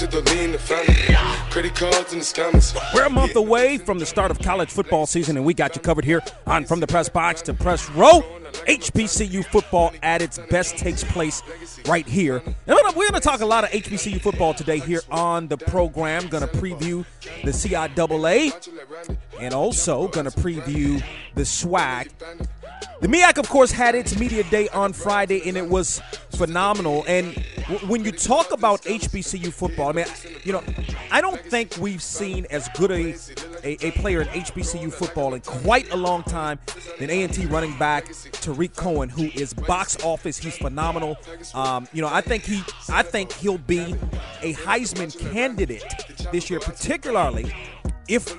Lean the family. Credit cards the scammers. We're a month away from the start of college football season, and we got you covered here on From the Press Box to Press Row. HBCU football at its best takes place right here. And we're going to talk a lot of HBCU football today here on the program. Going to preview the CIAA and also going to preview the SWAC. The MEAC, of course, had its media day on Friday, and it was phenomenal. And w- when you talk about HBCU football, I mean, you know, I don't think we've seen as good a, a, a player in HBCU football in quite a long time than A&T running back Tarik Cohen, who is box office. He's phenomenal. Um, you know, I think he, I think he'll be a Heisman candidate this year, particularly if,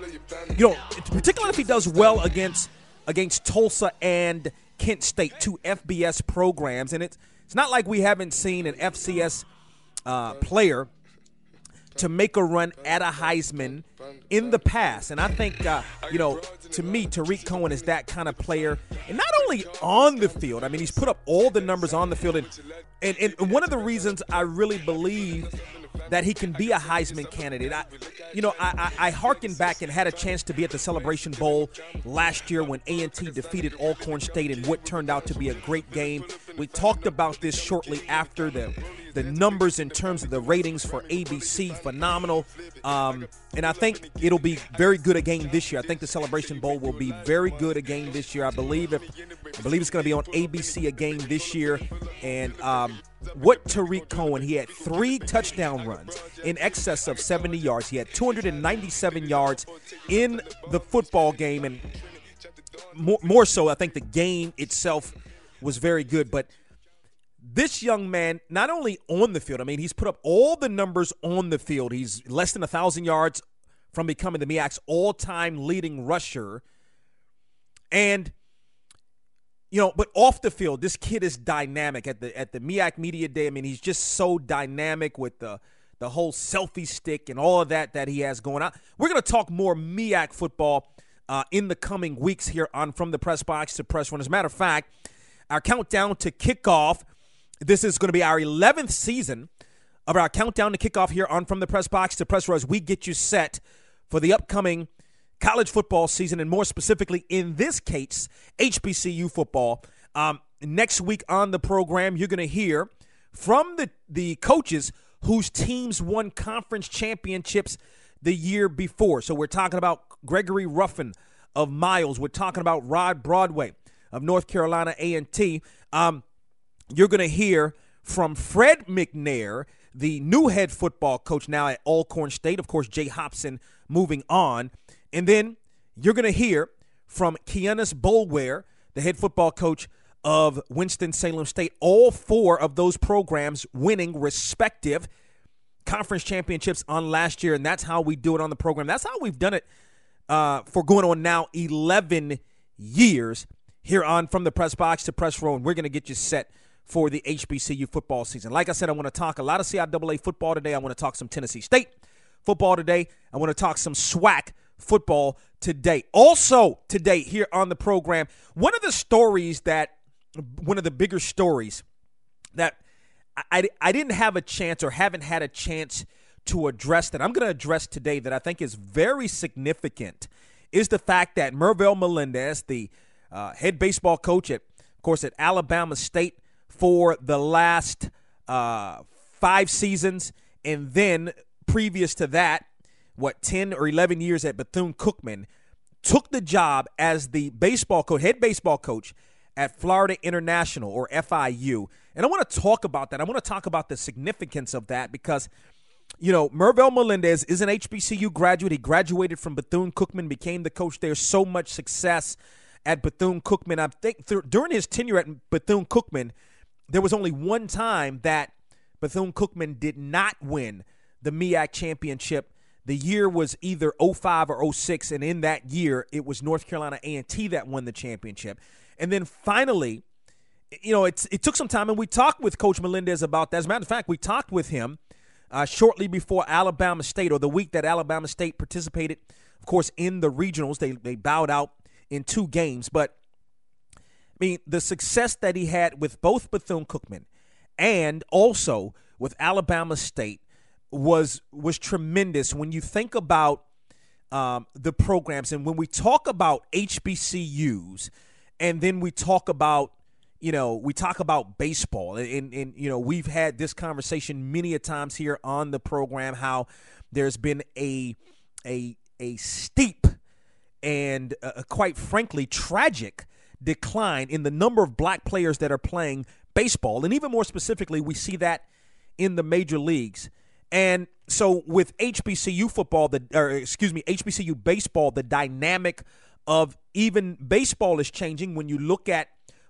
you know, particularly if he does well against against Tulsa and Kent State, two FBS programs, and it's it's not like we haven't seen an FCS uh, player to make a run at a Heisman in the past. And I think, uh, you know, to me, Tarik Cohen is that kind of player. And not only on the field, I mean, he's put up all the numbers on the field. And, and, and one of the reasons I really believe that he can be a Heisman candidate. I, you know, I, I, I harken back and had a chance to be at the Celebration Bowl last year when A&T defeated Alcorn State in what turned out to be a great game. We talked about this shortly after the the numbers in terms of the ratings for ABC phenomenal, um, and I think it'll be very good again this year. I think the Celebration Bowl will be very good again this year. I believe if I believe it's going to be on ABC again this year, and um, what Tarik Cohen, he had three touchdown runs in excess of 70 yards. He had 297 yards in the football game, and more, more so, I think the game itself was very good. But this young man, not only on the field, I mean, he's put up all the numbers on the field. He's less than a 1,000 yards from becoming the MEAC's all time leading rusher. And you know, but off the field, this kid is dynamic at the at the MEAC Media Day. I mean, he's just so dynamic with the the whole selfie stick and all of that that he has going on. We're going to talk more MEAC football uh, in the coming weeks here on From the Press Box to Press Row. As a matter of fact, our countdown to kickoff. This is going to be our 11th season of our countdown to kickoff here on From the Press Box to Press as we get you set for the upcoming college football season, and more specifically, in this case, HBCU football. Um, next week on the program, you're going to hear from the, the coaches whose teams won conference championships the year before. So we're talking about Gregory Ruffin of Miles. We're talking about Rod Broadway of North Carolina A&T. Um, you're going to hear from Fred McNair, the new head football coach now at Alcorn State. Of course, Jay Hopson moving on. And then you're going to hear from Kienus Boulware, the head football coach of Winston-Salem State. All four of those programs winning respective conference championships on last year, and that's how we do it on the program. That's how we've done it uh, for going on now 11 years here on From the Press Box to Press Row, and we're going to get you set for the HBCU football season. Like I said, I want to talk a lot of CIAA football today. I want to talk some Tennessee State football today. I want to talk some SWAC football today. Also, today here on the program, one of the stories that, one of the bigger stories that I, I didn't have a chance or haven't had a chance to address that I'm going to address today that I think is very significant is the fact that Mervyl Melendez, the uh, head baseball coach at, of course, at Alabama State for the last uh, five seasons, and then previous to that what, 10 or 11 years at Bethune Cookman, took the job as the baseball coach, head baseball coach at Florida International or FIU. And I want to talk about that. I want to talk about the significance of that because, you know, Mervyl Melendez is an HBCU graduate. He graduated from Bethune Cookman, became the coach there. So much success at Bethune Cookman. I think th- during his tenure at Bethune Cookman, there was only one time that Bethune Cookman did not win the MEAC championship. The year was either 05 or 06, and in that year, it was North Carolina A&T that won the championship. And then finally, you know, it's, it took some time, and we talked with Coach Melendez about that. As a matter of fact, we talked with him uh, shortly before Alabama State, or the week that Alabama State participated, of course, in the regionals. They, they bowed out in two games. But, I mean, the success that he had with both Bethune Cookman and also with Alabama State was was tremendous when you think about um, the programs and when we talk about HBCUs – and then we talk about you know we talk about baseball and, and, you know we've had this conversation many a times here on the program how there's been a a a steep and uh, quite frankly tragic decline in the number of black players that are playing baseball and even more specifically we see that in the major leagues and so with HBCU football the or excuse me HBCU baseball the dynamic of even baseball is changing when you look at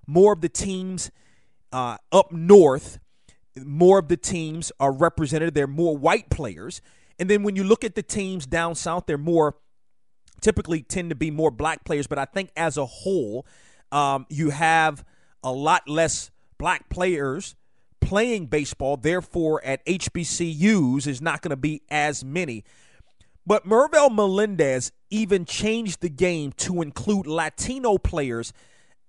more of the teams uh, up north, more of the teams are represented. They're more white players. And then when you look at the teams down south, they're more typically tend to be more black players. But I think as a whole, um, you have a lot less black players playing baseball. Therefore, at HBCUs, is not going to be as many. But Mervyl Melendez even changed the game to include Latino players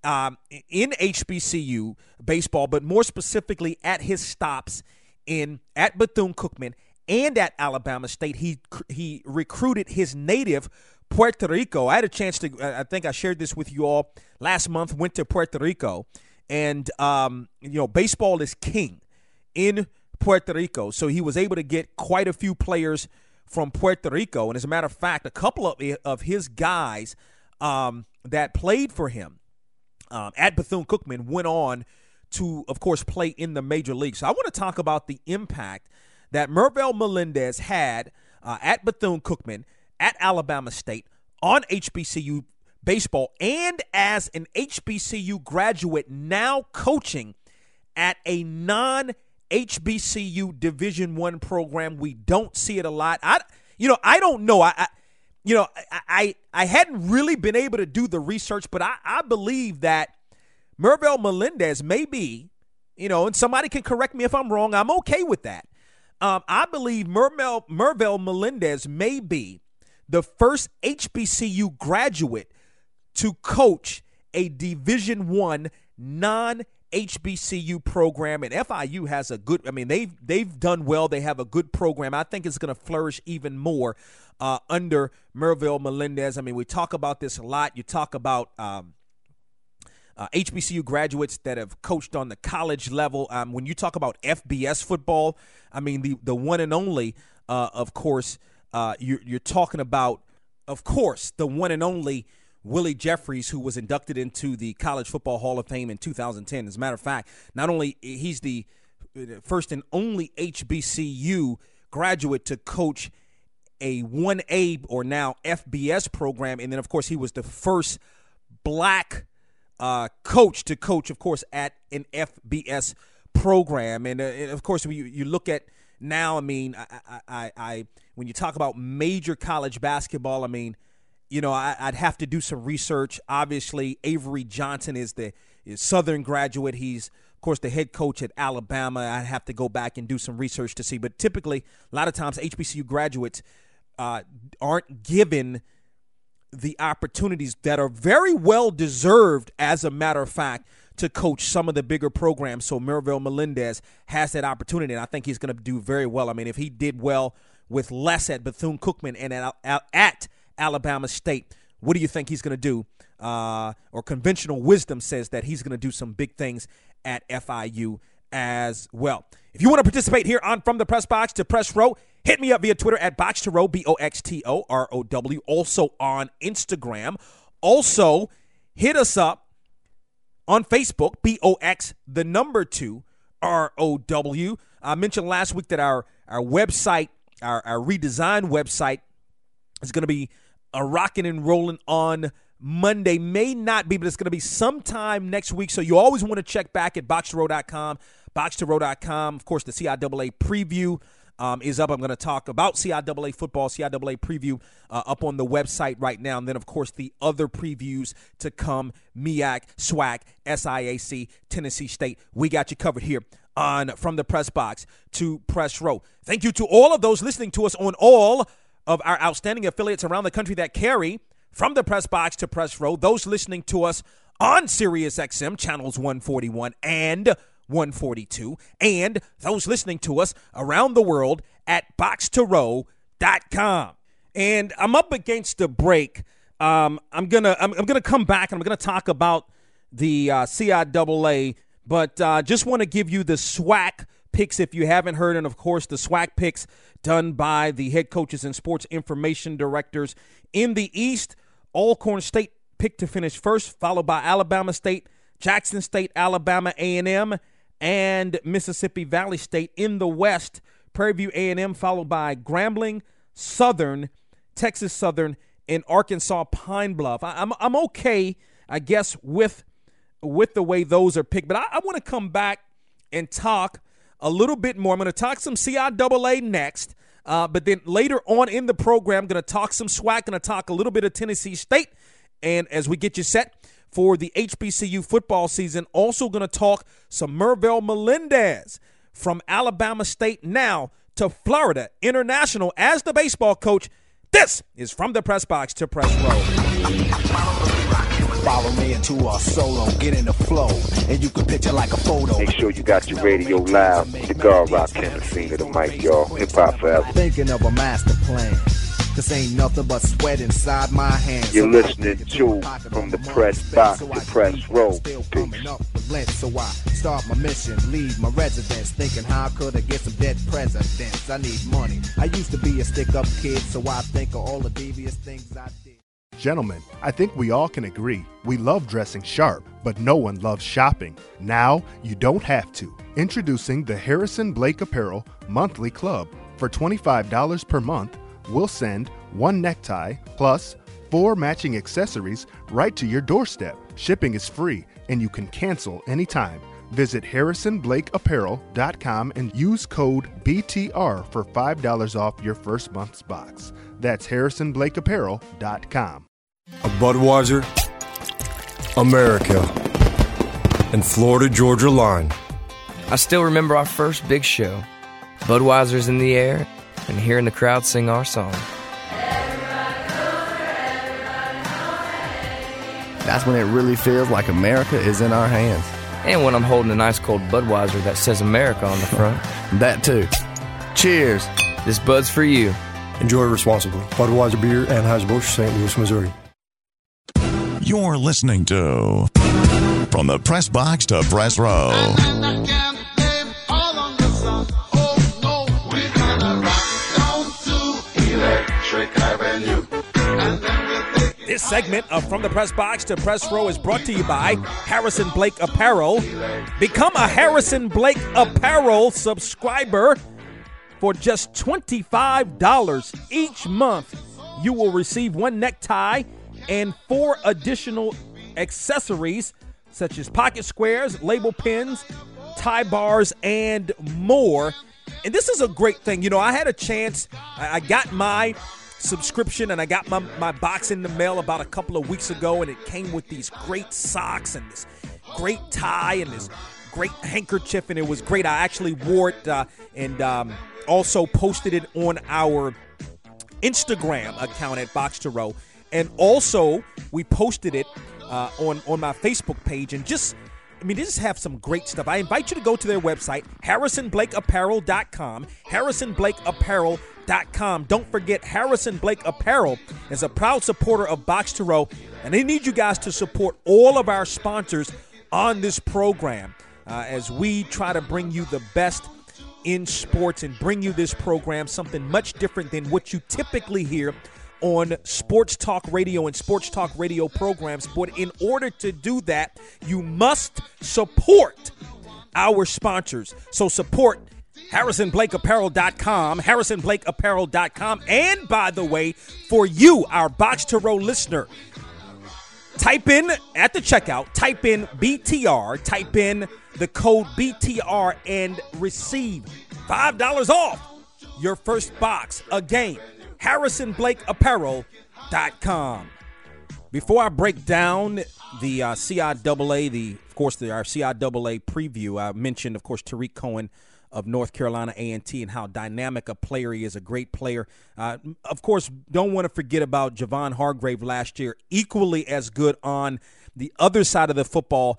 um, in HBCU baseball, but more specifically at his stops in at Bethune Cookman and at Alabama State. He he recruited his native Puerto Rico. I had a chance to. I think I shared this with you all last month. Went to Puerto Rico, and um, you know baseball is king in Puerto Rico. So he was able to get quite a few players from Puerto Rico. And as a matter of fact, a couple of, of his guys um, that played for him um, at Bethune Cookman went on to, of course, play in the major leagues. So I want to talk about the impact that Mervyl Melendez had uh, at Bethune Cookman, at Alabama State, on HBCU baseball, and as an HBCU graduate now coaching at a non HBCU Division One program. We don't see it a lot. I, you know, I don't know. I, I you know, I, I, I hadn't really been able to do the research, but I, I believe that Mervyl Melendez may be, you know, and somebody can correct me if I'm wrong. I'm okay with that. Um, I believe Mervyl, Mervyl Melendez may be the first HBCU graduate to coach a Division One non HBCU program, and FIU has a good. I mean, they've they've done well. They have a good program. I think it's going to flourish even more uh, under Mervyl Melendez. I mean, we talk about this a lot. You talk about. Um, uh, HBCU graduates that have coached on the college level. Um, when you talk about FBS football, I mean the the one and only, uh, of course, uh, you're, you're talking about, of course, the one and only Willie Jeffries, who was inducted into the College Football Hall of Fame in 2010. As a matter of fact, not only he's the first and only HBCU graduate to coach a 1A or now FBS program, and then of course he was the first black uh, coach to coach, of course, at an FBS program. And, uh, and of course, you, you look at now, I mean, I, I, I, when you talk about major college basketball, I mean – you know, I, would have to do some research. Obviously, Avery Johnson is the is Southern graduate. He's of course the head coach at Alabama. I'd have to go back and do some research to see. But typically, a lot of times, HBCU graduates uh, aren't given the opportunities that are very well deserved, as a matter of fact, to coach some of the bigger programs. So Mervyl Melendez has that opportunity, and I think he's going to do very well. I mean, if he did well with less at Bethune Cookman and at, at Alabama State. What do you think he's going to do? Uh, or conventional wisdom says that he's going to do some big things at FIU as well. If you want to participate here on From the Press Box to Press Row, Hit me up via Twitter at Box to Row, B O X T O R O W. Also on Instagram. Also, hit us up on Facebook, B O X, the number two, R O W. I mentioned last week that our, our website, our, our redesigned website, is going to be a rocking and rolling on Monday. May not be, but it's going to be sometime next week. So you always want to check back at boxtorow.com, boxtorow.com. Of course, the CIAA preview. Um, is up. I'm going to talk about CIAA football, CIAA preview uh, up on the website right now. And then, of course, the other previews to come MEAC, SWAC, SIAC, Tennessee State. We got you covered here on From the Press Box to Press Row. Thank you to all of those listening to us on all of our outstanding affiliates around the country that carry From the Press Box to Press Row. Those listening to us on SiriusXM channels 141 and 142, and those listening to us around the world at boxtorow.com. And I'm up against the break. Um, I'm gonna I'm, I'm, gonna come back and I'm gonna talk about the uh, CIAA, but uh, just want to give you the SWAC picks if you haven't heard, and of course the SWAC picks done by the head coaches and sports information directors in the East. Alcorn State picked to finish first, followed by Alabama State, Jackson State, Alabama A&M, and Mississippi Valley State in the West. Prairie View A&M followed by Grambling, Southern, Texas Southern, and Arkansas Pine Bluff. I, am I'm, I'm okay, I guess, with with the way those are picked. But I, I want to come back and talk a little bit more. I'm going to talk some CIAA next. Uh, but then later on in the program, I'm going to talk some SWAC, going to talk a little bit of Tennessee State. And as we get you set for the HBCU football season. Also, going to talk some Mervyl Melendez from Alabama State now to Florida International as the baseball coach. This is from the press box to press row. Follow me into a solo, get in the flow, and you can picture like a photo. Make sure you got your radio loud. The guard rock Tennessee to the mic, y'all. Hip hop forever. Thinking of a master plan Cause ain't nothing but sweat inside my hands. You're listening to From the Press Box to Press Row. Peace. So I start my mission, leave my residence, thinking how could I get some dead presidents? I need money. I used to be a stick up kid, so I think of all the devious things I did. Gentlemen, I think we all can agree we love dressing sharp, but no one loves shopping. Now you don't have to. Introducing the Harrison Blake Apparel Monthly Club. For $25 per month, we'll send one necktie plus four matching accessories right to your doorstep. Shipping is free and you can cancel anytime. Visit harrisonblakeapparel.com and use code BTR for $5 off your first month's box. That's harrisonblakeapparel.com. A Budweiser, America, and Florida Georgia line. I still remember our first big show. Budweiser's in the air and hearing the crowd sing our song. That's when it really feels like America is in our hands. And when I'm holding an ice cold Budweiser that says America on the front. that too. Cheers. This Bud's for you. Enjoy responsibly. Budweiser Beer, Anheuser-Busch, St. Louis, Missouri. You're listening to From the Press Box to Press Row. This segment of From the Press Box to Press Row is brought to you by Harrison Blake Apparel. Become a Harrison Blake Apparel subscriber for just $25 each month. You will receive one necktie and four additional accessories such as pocket squares, label pins, tie bars, and more. And this is a great thing. You know, I had a chance, I got my subscription and I got my, my box in the mail about a couple of weeks ago, and it came with these great socks and this great tie and this great handkerchief, and it was great. I actually wore it uh, and um, also posted it on our Instagram account at Box to Row, and also we posted it uh, on on my Facebook page, and just. I mean, they just have some great stuff. I invite you to go to their website, harrisonblakeapparel.com, harrisonblakeapparel.com. Don't forget, Harrison Blake Apparel is a proud supporter of Box to Row, and they need you guys to support all of our sponsors on this program uh, as we try to bring you the best in sports and bring you this program, something much different than what you typically hear on sports talk radio and sports talk radio programs. But in order to do that, you must support our sponsors. So support HarrisonBlakeApparel.com, HarrisonBlakeApparel.com. And by the way, for you, our Box to Row listener, type in at the checkout, type in BTR, type in the code BTR, and receive $5 off your first box. Again, HarrisonBlakeApparel.com. Before I break down the uh, CIAA, the of course the our CIAA preview, I mentioned of course Tarik Cohen of North Carolina A&T and how dynamic a player he is, a great player. Uh, of course, don't want to forget about Javon Hargrave last year, equally as good on the other side of the football,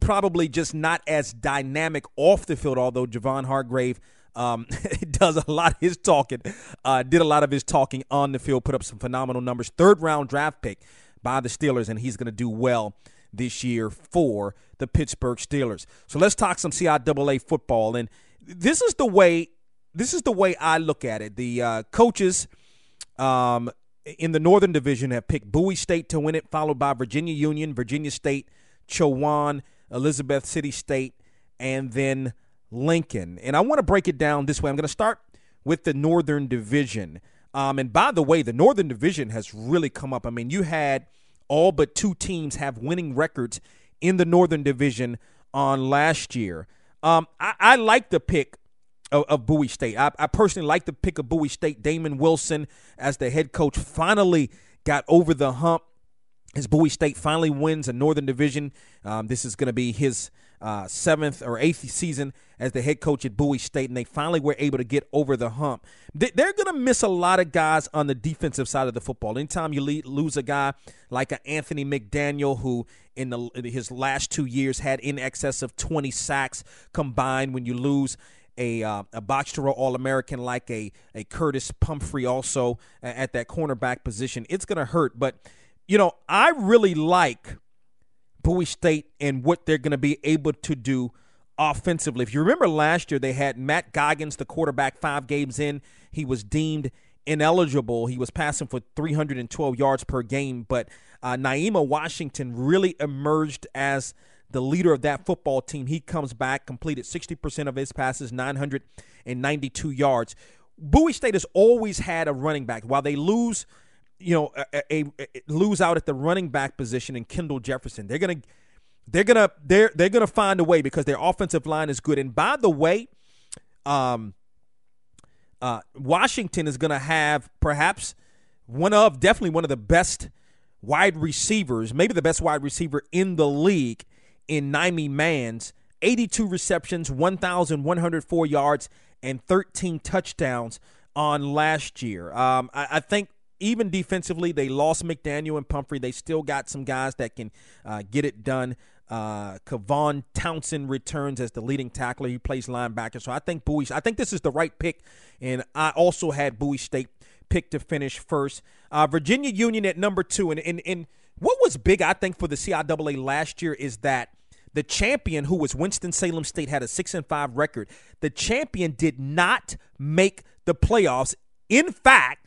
probably just not as dynamic off the field, although Javon Hargrave um, does a lot of his talking, uh, did a lot of his talking on the field, put up some phenomenal numbers. Third round draft pick by the Steelers, and he's going to do well this year for the Pittsburgh Steelers. So let's talk some CIAA football. And this is the way this is the way I look at it. The uh, coaches um, in the Northern Division have picked Bowie State to win it, followed by Virginia Union, Virginia State, Chowan, Elizabeth City State, and then Lincoln. And I want to break it down this way. I'm going to start with the Northern Division. Um, and by the way, the Northern Division has really come up. I mean, you had all but two teams have winning records in the Northern Division on last year. Um, I, I like the pick of, of Bowie State. I, I, personally like the pick of Bowie State. Damon Wilson as the head coach finally got over the hump. As Bowie State finally wins a Northern Division, um, this is going to be his uh, seventh or eighth season as the head coach at Bowie State, and they finally were able to get over the hump. They're going to miss a lot of guys on the defensive side of the football. Anytime you lose a guy like Anthony McDaniel, who in, the, his last two years had in excess of 20 sacks combined, when you lose a uh, a row All American like a a Curtis Pumphrey also at that cornerback position, it's going to hurt. But you know, I really like Bowie State and what they're going to be able to do offensively. If you remember last year, they had Matt Goggins, the quarterback, five games in. He was deemed ineligible. He was passing for 312 yards per game, but uh, Naima Washington really emerged as the leader of that football team. He comes back, completed 60% of his passes, 992 yards. Bowie State has always had a running back. While they lose – you know, a, a, a, lose out at the running back position in Kendall Jefferson. They're gonna, they're gonna, they're they're gonna find a way because their offensive line is good. And by the way, um, uh, Washington is gonna have perhaps one of definitely one of the best wide receivers, maybe the best wide receiver in the league in Naimi Mans. 82 receptions, 1,104 yards, and 13 touchdowns on last year. Um, I, I, think even defensively, they lost McDaniel and Pumphrey. They still got some guys that can uh, get it done. Uh, Kavon Townsend returns as the leading tackler. He plays linebacker. So I think Bowie. I think this is the right pick, and I also had Bowie State pick to finish first. Uh, Virginia Union at number two, and, and and what was big, I think, for the CIAA last year is that the champion, who was Winston Salem State, had a six and five record. The champion did not make the playoffs. In fact,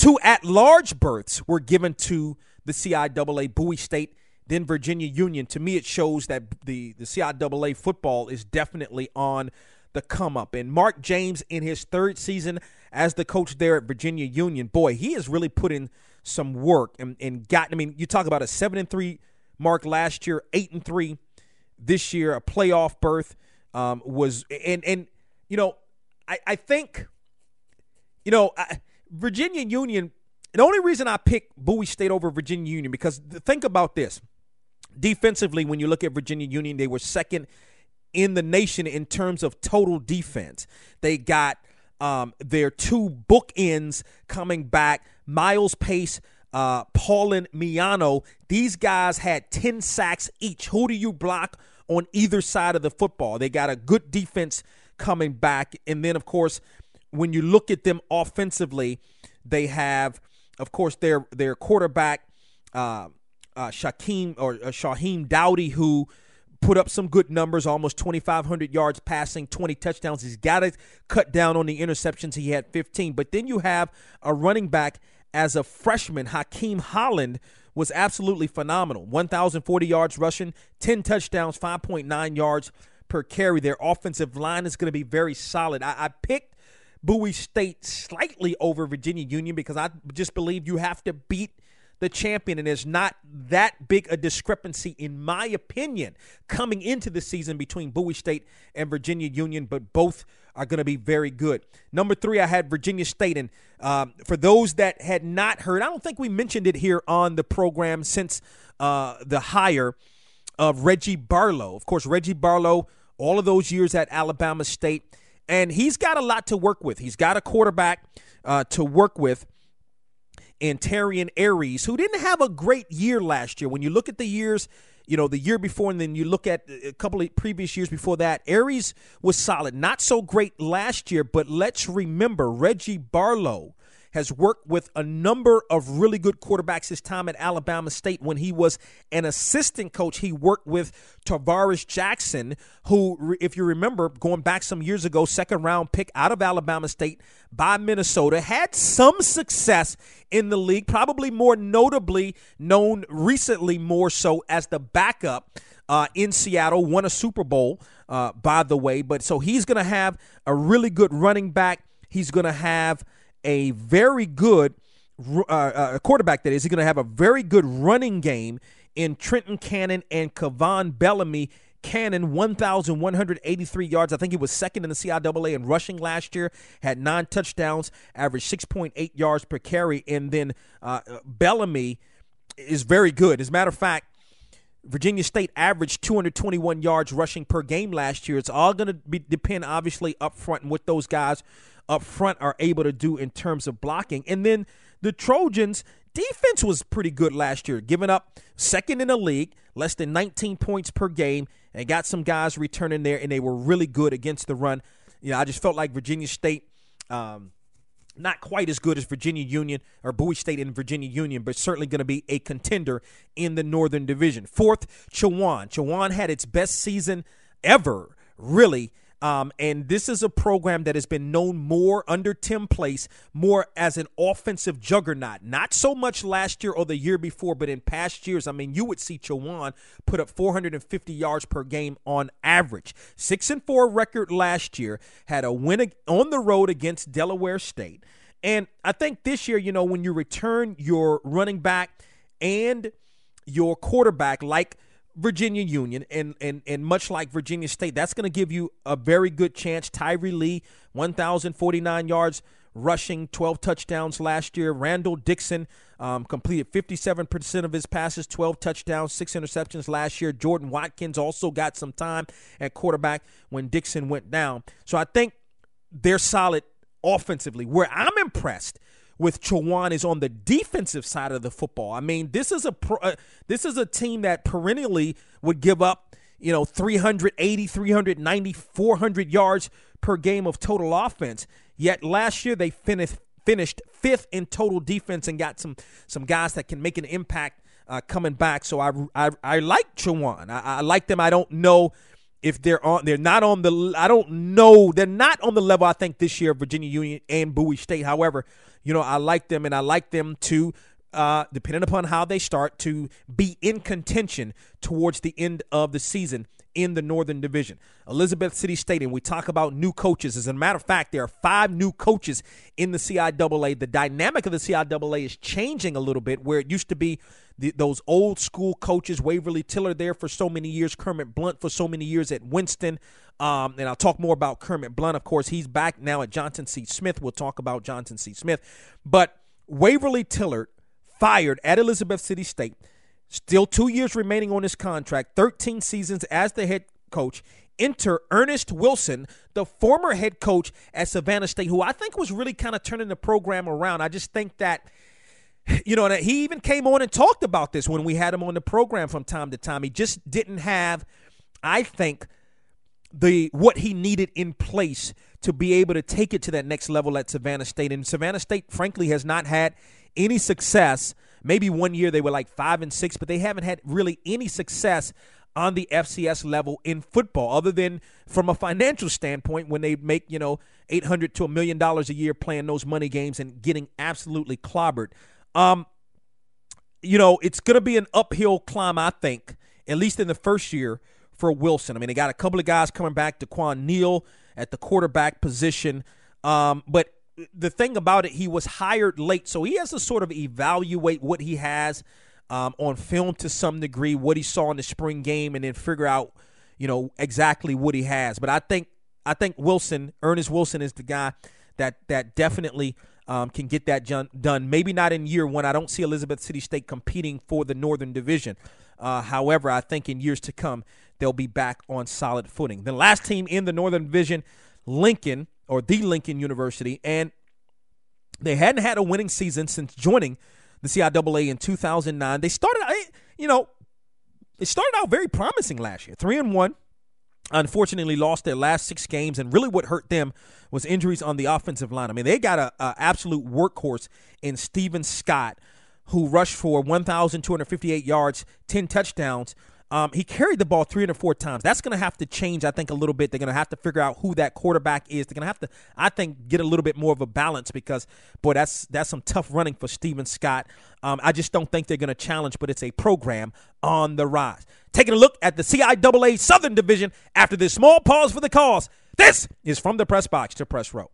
Two at large berths were given to the CIAA Bowie State, then Virginia Union. To me, it shows that the, the CIAA football is definitely on the come up. And Mark James, in his third season as the coach there at Virginia Union, boy, he has really put in some work and, and gotten. I mean, you talk about a seven and three mark last year, eight and three this year, a playoff berth um, was, and and you know, I I think, you know. I, Virginia Union, the only reason I picked Bowie State over Virginia Union, because think about this. Defensively, when you look at Virginia Union, they were second in the nation in terms of total defense. They got um, their two bookends coming back, Miles Pace, uh, Paulin Miano. These guys had 10 sacks each. Who do you block on either side of the football? They got a good defense coming back. And then, of course, when you look at them offensively, they have, of course, their their quarterback, uh, uh, Shaquem or uh, Shaheem Dowdy, who put up some good numbers, almost 2,500 yards passing, 20 touchdowns. He's got to cut down on the interceptions. He had 15. But then you have a running back as a freshman, Hakeem Holland was absolutely phenomenal. 1,040 yards rushing, 10 touchdowns, 5.9 yards per carry. Their offensive line is going to be very solid. I, I picked Bowie State slightly over Virginia Union because I just believe you have to beat the champion, and there's not that big a discrepancy, in my opinion, coming into the season between Bowie State and Virginia Union, but both are going to be very good. Number three, I had Virginia State, and um, for those that had not heard, I don't think we mentioned it here on the program since uh, the hire of Reggie Barlow. Of course, Reggie Barlow, all of those years at Alabama State, and he's got a lot to work with. He's got a quarterback uh, to work with and Terrian Aries, who didn't have a great year last year. When you look at the years, you know, the year before, and then you look at a couple of previous years before that, Aries was solid. Not so great last year, but let's remember Reggie Barlow has worked with a number of really good quarterbacks his time at Alabama State. When he was an assistant coach, he worked with Tarvaris Jackson, who, if you remember, going back some years ago, second round pick out of Alabama State by Minnesota, had some success in the league, probably more notably known recently more so as the backup. Uh, in Seattle, won a Super Bowl, uh, by the way. But so he's going to have a really good running back. He's going to have a very good uh, uh, quarterback. That is, he's going to have a very good running game in Trenton Cannon and Kavon Bellamy. Cannon, 1,183 yards. I think he was second in the CIAA in rushing last year, had nine touchdowns, averaged 6.8 yards per carry. And then uh, Bellamy is very good. As a matter of fact, Virginia State averaged 221 yards rushing per game last year. It's all going to depend, obviously, up front and what those guys up front are able to do in terms of blocking. And then the Trojans defense was pretty good last year, giving up second in the league, less than 19 points per game, and got some guys returning there, and they were really good against the run. You know, I just felt like Virginia State. Um, not quite as good as Virginia Union or Bowie State and Virginia Union, but certainly going to be a contender in the Northern Division. Fourth, Chowan. Chowan had its best season ever, really, um, and this is a program that has been known more under Tim Place, more as an offensive juggernaut. Not so much last year or the year before, but in past years, I mean, you would see Chowan put up 450 yards per game on average. Six and four record last year, had a win on the road against Delaware State. And I think this year, you know, when you return your running back and your quarterback, like – Virginia Union, and and and much like Virginia State, that's going to give you a very good chance. Tyree Lee, 1,049 yards rushing, 12 touchdowns last year. Randall Dixon um, completed 57% of his passes, 12 touchdowns, six interceptions last year. Jordan Watkins also got some time at quarterback when Dixon went down. So I think they're solid offensively. Where I'm impressed with Chowan is on the defensive side of the football. I mean, this is a pro, uh, this is a team that perennially would give up, you know, 380, 390, 400 yards per game of total offense. Yet last year they finished finished fifth in total defense and got some some guys that can make an impact uh, coming back. So I I, I like Chowan. I, I like them. I don't know if they're on they're not on the I don't know they're not on the level I think this year Virginia Union and Bowie State. However, you know, I like them and I like them to uh, depending upon how they start to be in contention towards the end of the season in the Northern Division. Elizabeth City Stadium, we talk about new coaches. As a matter of fact, there are five new coaches in the CIAA. The dynamic of the CIAA is changing a little bit, where it used to be the, those old school coaches, Waverly Tillar there for so many years, Kermit Blunt for so many years at Winston. Um, and I'll talk more about Kermit Blunt. Of course, he's back now at Johnson C. Smith. We'll talk about Johnson C. Smith. But Waverly Tillar fired at Elizabeth City State. Still two years remaining on his contract, 13 seasons as the head coach. Enter Ernest Wilson, the former head coach at Savannah State, who I think was really kind of turning the program around. I just think that, you know, that he even came on and talked about this when we had him on the program from time to time. He just didn't have, I think, the what he needed in place to be able to take it to that next level at Savannah State. And Savannah State, frankly, has not had any success. Maybe one year they were like five and six, but they haven't had really any success on the FCS level in football, other than from a financial standpoint when they make, you know, 800 to a million dollars a year playing those money games and getting absolutely clobbered. Um, you know, it's going to be an uphill climb, I think, at least in the first year for Wilson. I mean, they got a couple of guys coming back, Daquan Neal at the quarterback position. Um, but the thing about it, he was hired late, so he has to sort of evaluate what he has um, on film to some degree, what he saw in the spring game, and then figure out, you know, exactly what he has. But I think I think Wilson, Ernest Wilson, is the guy that that definitely um, can get that done. Maybe not in year one. I don't see Elizabeth City State competing for the Northern Division. Uh, however, I think in years to come they'll be back on solid footing. The last team in the Northern Division, Lincoln or the Lincoln University, and they hadn't had a winning season since joining the CIAA in 2009. They started, you know, it started out very promising last year, three and one. Unfortunately, lost their last six games, and really what hurt them was injuries on the offensive line. I mean, they got a, a absolute workhorse in Steven Scott, who rushed for 1,258 yards, 10 touchdowns. Um, he carried the ball 304 times. That's going to have to change, I think, a little bit. They're going to have to figure out who that quarterback is. They're going to have to, I think, get a little bit more of a balance because, boy, that's that's some tough running for Steven Scott. Um, I just don't think they're going to challenge, but it's a program on the rise. Taking a look at the CIAA Southern Division after this small pause for the cause. This is from the press box to press row.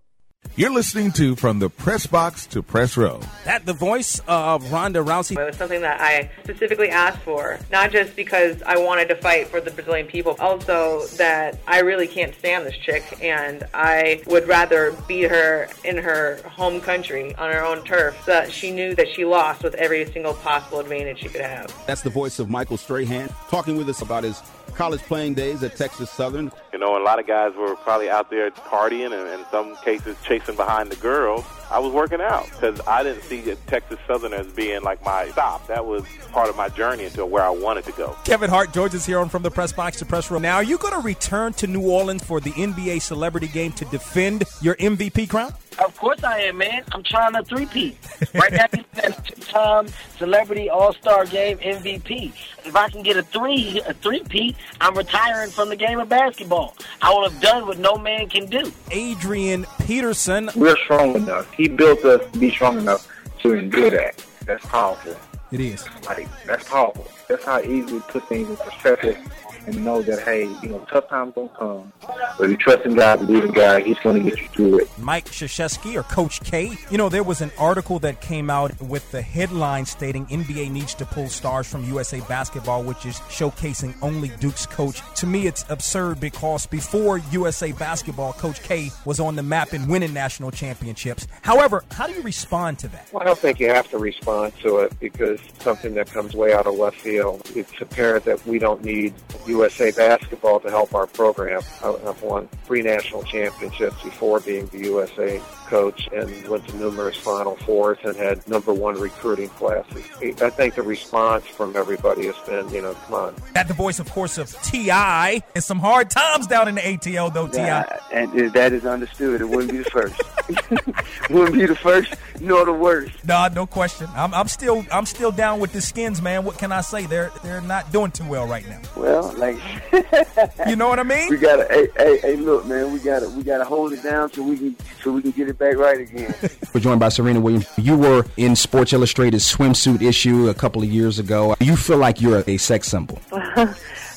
You're listening to From the Press Box to Press Row. That the voice of Ronda Rousey. It was something that I specifically asked for, not just because I wanted to fight for the Brazilian people, also that I really can't stand this chick and I would rather beat her in her home country on her own turf so that she knew that she lost with every single possible advantage she could have. That's the voice of Michael Strahan talking with us about his college playing days at Texas Southern. You know, a lot of guys were probably out there partying and in some cases chasing behind the girls. I was working out because I didn't see Texas Southern as being like my stop. That was part of my journey until where I wanted to go. Kevin Hart, George is here on From the Press Box to Press Row. Now, are you going to return to New Orleans for the NBA celebrity game to defend your MVP crown? Of course I am, man. I'm trying to three-peat. Right now, that's two-time celebrity all-star game MVP. If I can get a three, a three-peat, I'm retiring from the game of basketball. I will have done what no man can do. Adrian Peterson. We're strong enough. He built us to be strong enough to endure that. That's powerful. It is. Like, that's powerful. That's how easy we put things in perspective and know that hey, you know, tough times gonna come, but you trust in God, believe in God, He's gonna get you through it. Mike Krzyzewski or Coach K. You know, there was an article that came out with the headline stating NBA needs to pull stars from USA Basketball, which is showcasing only Duke's coach. To me, it's absurd because before USA Basketball, Coach K was on the map and winning national championships. However, how do you respond to that? Well, I don't think you have to respond to it because something that comes way out of left field. It's apparent that we don't need USA Basketball to help our program. I've won three national championships before being the USA coach and went to numerous Final Fours and had number one recruiting classes. I think the response from everybody has been, you know, come on. At the voice, of course, of T.I. and some hard times down in the ATL, though, T.I. And that is understood. It wouldn't be the first. wouldn't be the first nor the worst. Nah, no question. I'm, I'm still I'm still down with the skins, man. What can I say? They're they're not doing too well right now. Well, like you know what I mean? We gotta hey, hey, hey look, man, we gotta we gotta hold it down so we can so we can get it back right again. We're joined by Serena Williams. You were in Sports Illustrated swimsuit issue a couple of years ago. You feel like you're a sex symbol.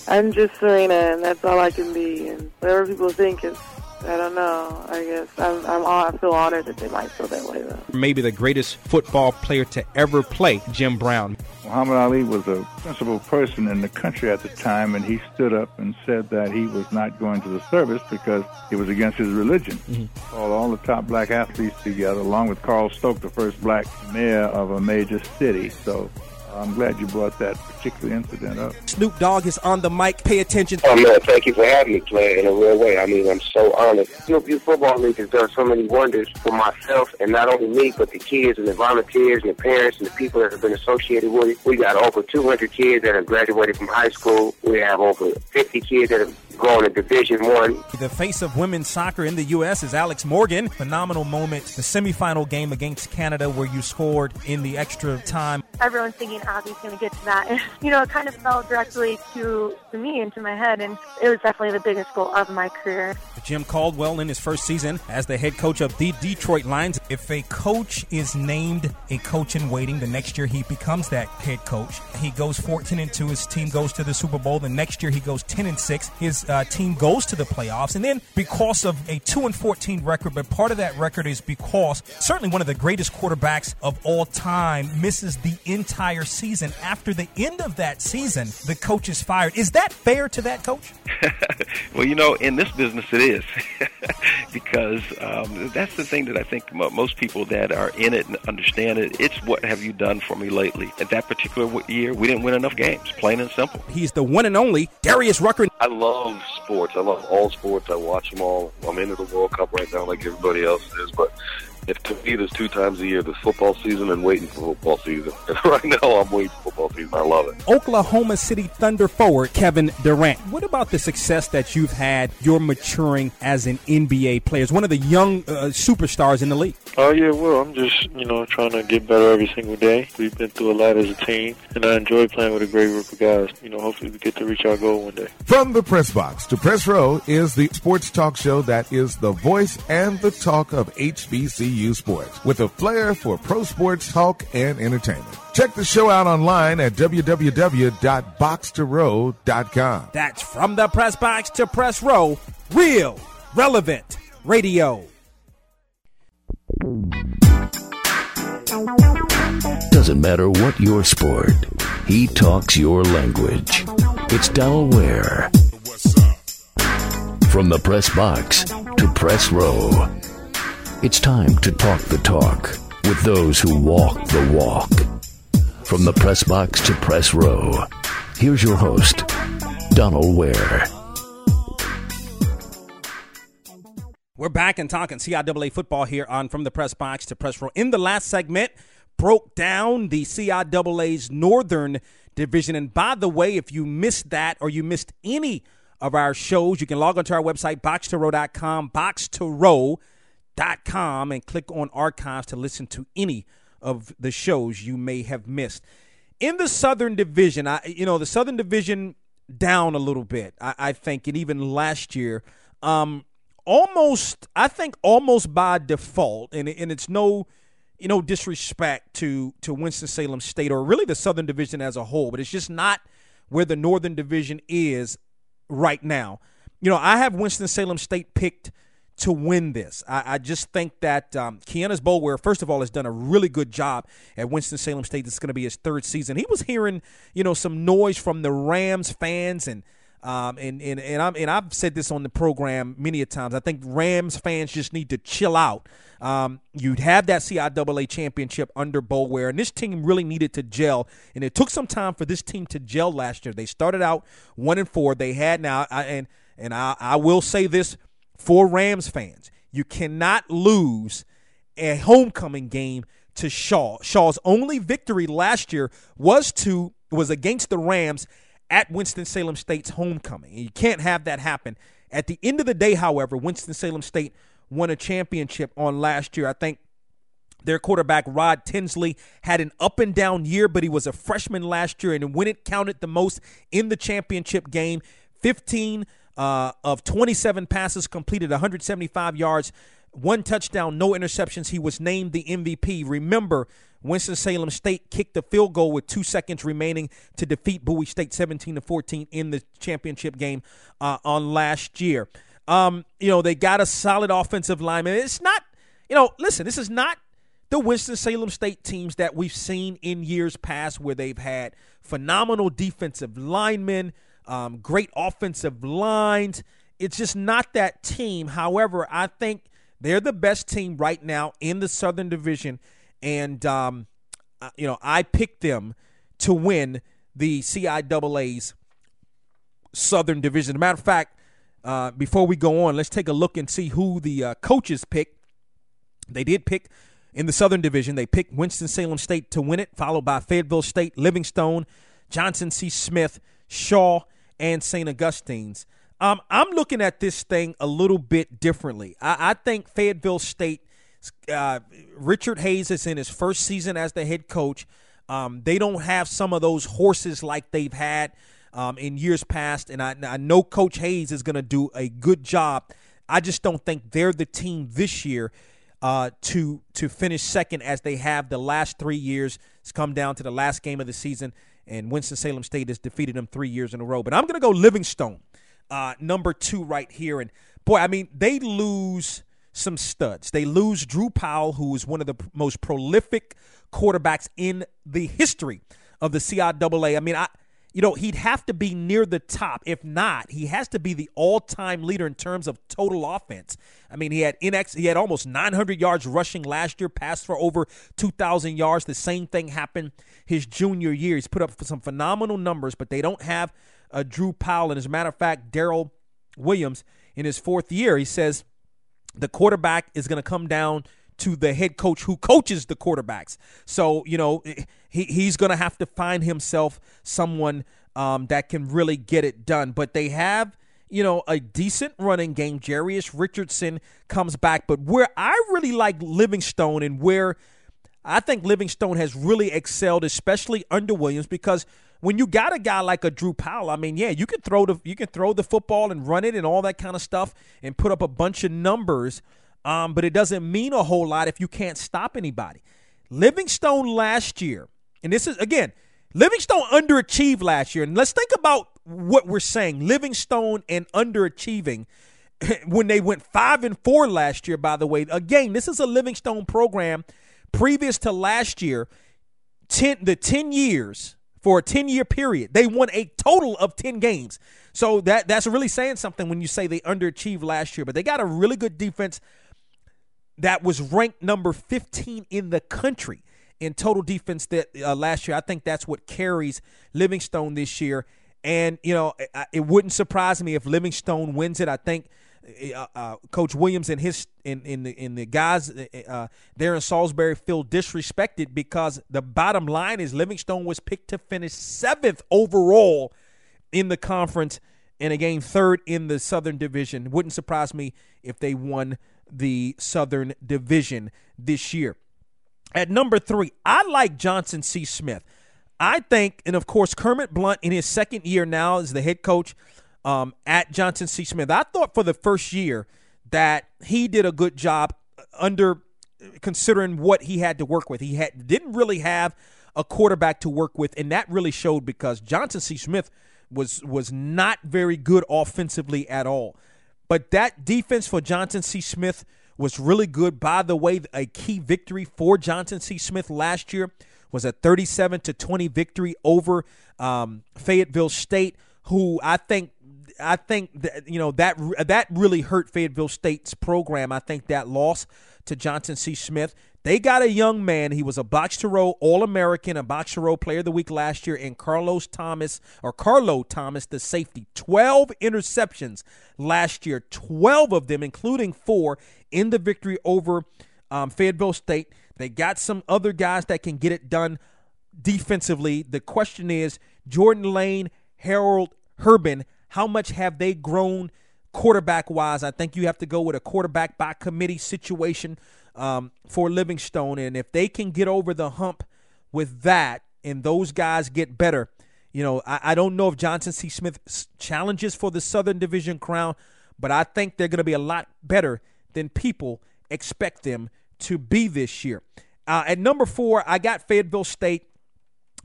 I'm just Serena, and that's all I can be. And whatever people think is I don't know. I guess I'm, I'm I feel honored that they might feel that way though. Maybe the greatest football player to ever play, Jim Brown. Muhammad Ali was a principal person in the country at the time, and he stood up and said that he was not going to the service because it was against his religion. Mm-hmm. Called all the top black athletes together, along with Carl Stoke, the first black mayor of a major city. So I'm glad you brought that particular incident up. Snoop Dogg is on the mic. Pay attention. Oh, man, thank you for having me play in a real way. I mean, I'm so honored. Snoop Youth Football League has done so many wonders for myself, and not only me, but the kids and the volunteers and the parents and the people that have been associated with it. We got over 200 kids that have graduated from high school. We have over 50 kids that have going to Division One. The face of women's soccer in the U.S. is Alex Morgan. Phenomenal moment, the semifinal game against Canada, where you scored in the extra time. Everyone's thinking Abby's going to get to that. And, you know, it kind of fell directly to, to me, into my head, and it was definitely the biggest goal of my career. Jim Caldwell in his first season as the head coach of the Detroit Lions. If a coach is named a coach in waiting, the next year he becomes that head coach. He goes 14 and 2. His team goes to the Super Bowl. The next year he goes 10 and 6. His uh, team goes to the playoffs. And then because of a 2 and 14 record, but part of that record is because certainly one of the greatest quarterbacks of all time misses the entire season. After the end of that season, the coach is fired. Is that fair to that coach? well, you know, in this business it is. because um, that's the thing that I think most people that are in it and understand it. It's what have you done for me lately? At that particular year, we didn't win enough games, plain and simple. He's the one and only Darius Rucker. I love sports. I love all sports. I watch them all. I'm into the World Cup right now, like everybody else is. But if to me there's two times a year, there's football season and waiting for football season. And right now I'm waiting for football season. I love it. Oklahoma City Thunder forward Kevin Durant. What about the success that you've had? You're maturing as an NBA player, as one of the young uh, superstars in the league. Oh yeah, well I'm just you know trying to get better every single day. We've been through a lot as a team, and I enjoy playing with a great group of guys. You know, hopefully we get to reach our goal one day. From the press box to press row is the sports talk show that is the voice and the talk of HBCU sports, with a flair for pro sports talk and entertainment. Check the show out online at www.boxtorow.com. That's from the press box to press row, real, relevant radio. Doesn't matter what your sport, he talks your language. It's Donald Ware. From the press box to press row. It's time to talk the talk with those who walk the walk. From the press box to press row, here's your host, Donald Ware. We're back and talking CIAA football here on From the Press Box to Press Row. In the last segment, broke down the CIAA's Northern Division. And by the way, if you missed that or you missed any of our shows, you can log onto our website, boxtorow.com Box to Row archives.com and click on archives to listen to any of the shows you may have missed. In the Southern Division, I you know the Southern Division down a little bit. I, I think, and even last year, um, almost I think almost by default, and and it's no you know disrespect to to Winston Salem State or really the Southern Division as a whole, but it's just not where the Northern Division is right now. You know, I have Winston Salem State picked to win this. I, I just think that um, Kienus Boulware, first of all, has done a really good job at Winston Salem State. This is going to be his third season. He was hearing, you know, some noise from the Rams fans and um, and and and, I'm, and I've said this on the program many a times. I think Rams fans just need to chill out. Um, you'd have that CIAA championship under Boulware, and this team really needed to gel. And it took some time for this team to gel last year. They started out one and four. They had now, I, and and I, I will say this for Rams fans: you cannot lose a homecoming game to Shaw. Shaw's only victory last year was to was against the Rams at Winston-Salem State's homecoming. You can't have that happen. At the end of the day, however, Winston-Salem State won a championship on last year. I think their quarterback, Rod Tinsley, had an up and down year, but he was a freshman last year. And when it counted the most in the championship game, 15 uh, of 27 passes completed, 175 yards, one touchdown, no interceptions. He was named the MVP. Remember, Winston-Salem State kicked the field goal with two seconds remaining to defeat Bowie State 17 to 14 in the championship game uh, on last year. Um, you know, they got a solid offensive lineman. It's not, you know, listen, this is not the Winston-Salem State teams that we've seen in years past where they've had phenomenal defensive linemen, um, great offensive lines. It's just not that team. However, I think they're the best team right now in the Southern Division and um, you know I picked them to win the CIAA's Southern Division. As a matter of fact, uh, before we go on, let's take a look and see who the uh, coaches picked. They did pick in the Southern Division. They picked Winston Salem State to win it, followed by Fayetteville State, Livingstone, Johnson C. Smith, Shaw, and St. Augustine's. Um, I'm looking at this thing a little bit differently. I, I think Fayetteville State, uh, Richard Hayes is in his first season as the head coach. Um, they don't have some of those horses like they've had um, in years past, and I, I know Coach Hayes is going to do a good job. I just don't think they're the team this year uh, to to finish second as they have the last three years. It's come down to the last game of the season, and Winston Salem State has defeated them three years in a row. But I'm going to go Livingstone, uh, number two right here, and boy, I mean they lose some studs. They lose Drew Powell, who is one of the most prolific quarterbacks in the history of the CIAA. I mean, I you know, he'd have to be near the top. If not, he has to be the all-time leader in terms of total offense. I mean, he had NX, he had almost 900 yards rushing last year, passed for over 2,000 yards. The same thing happened his junior year. He's put up some phenomenal numbers, but they don't have a Drew Powell. And as a matter of fact, Daryl Williams in his fourth year, he says the quarterback is going to come down to the head coach who coaches the quarterbacks. So, you know, he, he's going to have to find himself someone um, that can really get it done. But they have, you know, a decent running game. Jarius Richardson comes back. But where I really like Livingstone and where I think Livingstone has really excelled, especially under Williams, because when you got a guy like a Drew Powell, I mean, yeah, you can throw the you can throw the football and run it and all that kind of stuff and put up a bunch of numbers um, but it doesn't mean a whole lot if you can't stop anybody. Livingstone last year, and this is again, Livingstone underachieved last year. And let's think about what we're saying. Livingstone and underachieving when they went five and four last year, by the way. Again, this is a Livingstone program previous to last year, 10 the 10 years for a 10 year period. They won a total of 10 games. So that that's really saying something when you say they underachieved last year, but they got a really good defense that was ranked number 15 in the country in total defense that uh, last year. I think that's what carries Livingstone this year. And you know, it, it wouldn't surprise me if Livingstone wins it. I think uh, uh, Coach Williams and his in in the in the guys uh, uh, there in Salisbury feel disrespected because the bottom line is Livingstone was picked to finish seventh overall in the conference and again third in the Southern Division. Wouldn't surprise me if they won the Southern Division this year. At number three, I like Johnson C. Smith. I think, and of course, Kermit Blount in his second year now as the head coach um, at Johnson C. Smith. I thought for the first year that he did a good job under considering what he had to work with. He had didn't really have a quarterback to work with, and that really showed because Johnson C. Smith was was not very good offensively at all. But that defense for Johnson C. Smith was really good. By the way, a key victory for Johnson C. Smith last year was a 37 to 20 victory over um, Fayetteville State, who I think I think that you know that that really hurt Fayetteville State's program. I think that loss to Johnson C. Smith. They got a young man. He was a box to row All American, a box to row player of the week last year, and Carlos Thomas or Carlo Thomas, the safety. 12 interceptions last year, 12 of them, including four in the victory over um, Fayetteville State. They got some other guys that can get it done defensively. The question is Jordan Lane, Harold Herbin, how much have they grown quarterback wise? I think you have to go with a quarterback by committee situation um, for Livingstone. And if they can get over the hump with that and those guys get better, you know, I, I don't know if Johnson C. Smith challenges for the Southern Division crown, but I think they're going to be a lot better than people expect them to be this year. Uh, at number four, I got Fayetteville State.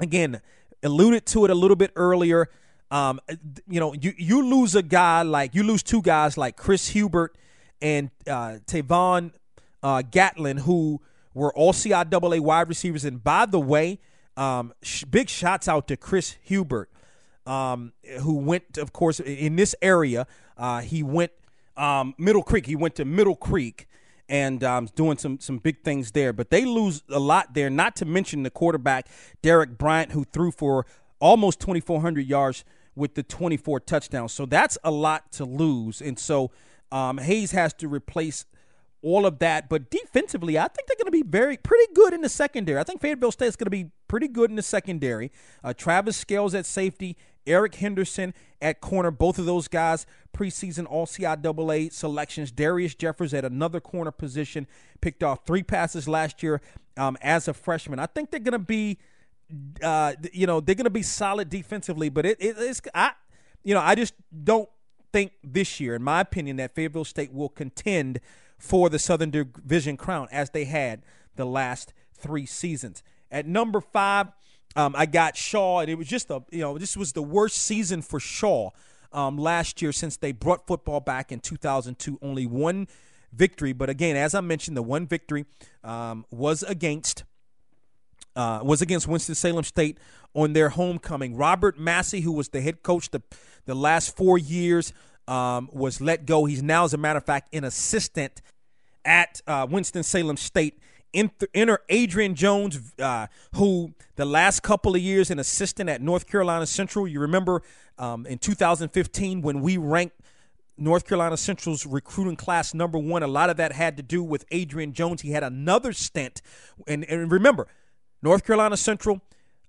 Again, alluded to it a little bit earlier. Um, you know, you, you lose a guy like you lose two guys like Chris Hubert and uh, Tavon uh, Gatlin, who were all CIAA wide receivers. And by the way, um, sh- big shots out to Chris Hubert, um, who went, of course, in this area. Uh, he went um, Middle Creek. He went to Middle Creek and um, doing some some big things there. But they lose a lot there. Not to mention the quarterback Derek Bryant, who threw for almost 2,400 yards with the 24 touchdowns. So that's a lot to lose. And so um, Hayes has to replace all of that. But defensively, I think they're going to be very pretty good in the secondary. I think Fayetteville State is going to be pretty good in the secondary. Uh, Travis Scales at safety, Eric Henderson at corner. Both of those guys preseason All CIAA selections. Darius Jeffers at another corner position picked off three passes last year um, as a freshman. I think they're going to be, uh, you know, they're going to be solid defensively. But it, it, it's I, you know, I just don't think this year, in my opinion, that Fayetteville State will contend for the Southern Division crown as they had the last three seasons. At number five, um, I got Shaw, and it was just a you know this was the worst season for Shaw um, last year since they brought football back in 2002. Only one victory, but again, as I mentioned, the one victory um, was against uh, was against Winston Salem State on their homecoming. Robert Massey, who was the head coach the the last four years, um, was let go. He's now, as a matter of fact, an assistant at uh, Winston Salem State. Enter Adrian Jones, uh, who the last couple of years an assistant at North Carolina Central. You remember um, in 2015 when we ranked North Carolina Central's recruiting class number one. A lot of that had to do with Adrian Jones. He had another stint, and, and remember, North Carolina Central,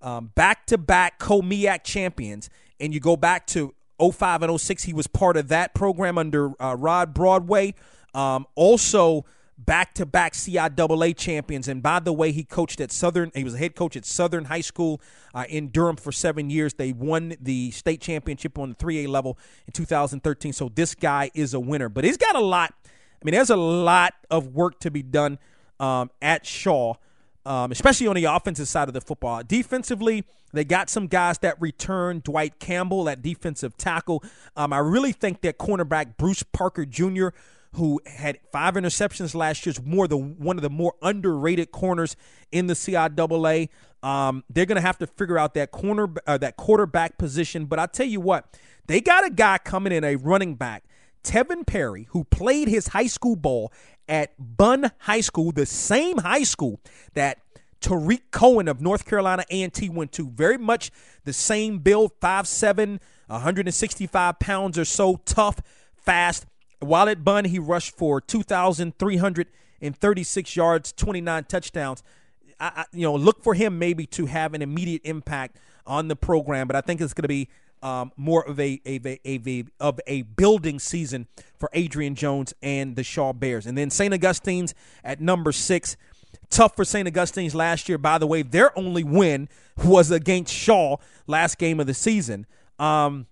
back to back co-MEAC champions, and you go back to 05 and 06. He was part of that program under uh, Rod Broadway. Um, also, back to back CIAA champions. And by the way, he coached at Southern, he was a head coach at Southern High School uh, in Durham for seven years. They won the state championship on the 3A level in 2013. So this guy is a winner. But he's got a lot, I mean, there's a lot of work to be done um, at Shaw. Um, especially on the offensive side of the football. Defensively, they got some guys that return. Dwight Campbell at defensive tackle. Um, I really think that cornerback Bruce Parker Jr., who had five interceptions last year, is more the one of the more underrated corners in the CIAA. Um, they're going to have to figure out that corner, uh, that quarterback position. But I tell you what, they got a guy coming in, a running back, Tevin Perry, who played his high school ball at Bunn High School, the same high school that Tarik Cohen of North Carolina A&T went to. Very much the same build, 5'7", 165 pounds or so, tough, fast. While at Bunn, he rushed for 2,336 yards, 29 touchdowns. I, I, you know, look for him maybe to have an immediate impact on the program, but I think it's going to be um, more of a, a, a, a, of a building season for Adrian Jones and the Shaw Bears. And then St. Augustine's at number six. Tough for St. Augustine's last year. By the way, their only win was against Shaw last game of the season. Um,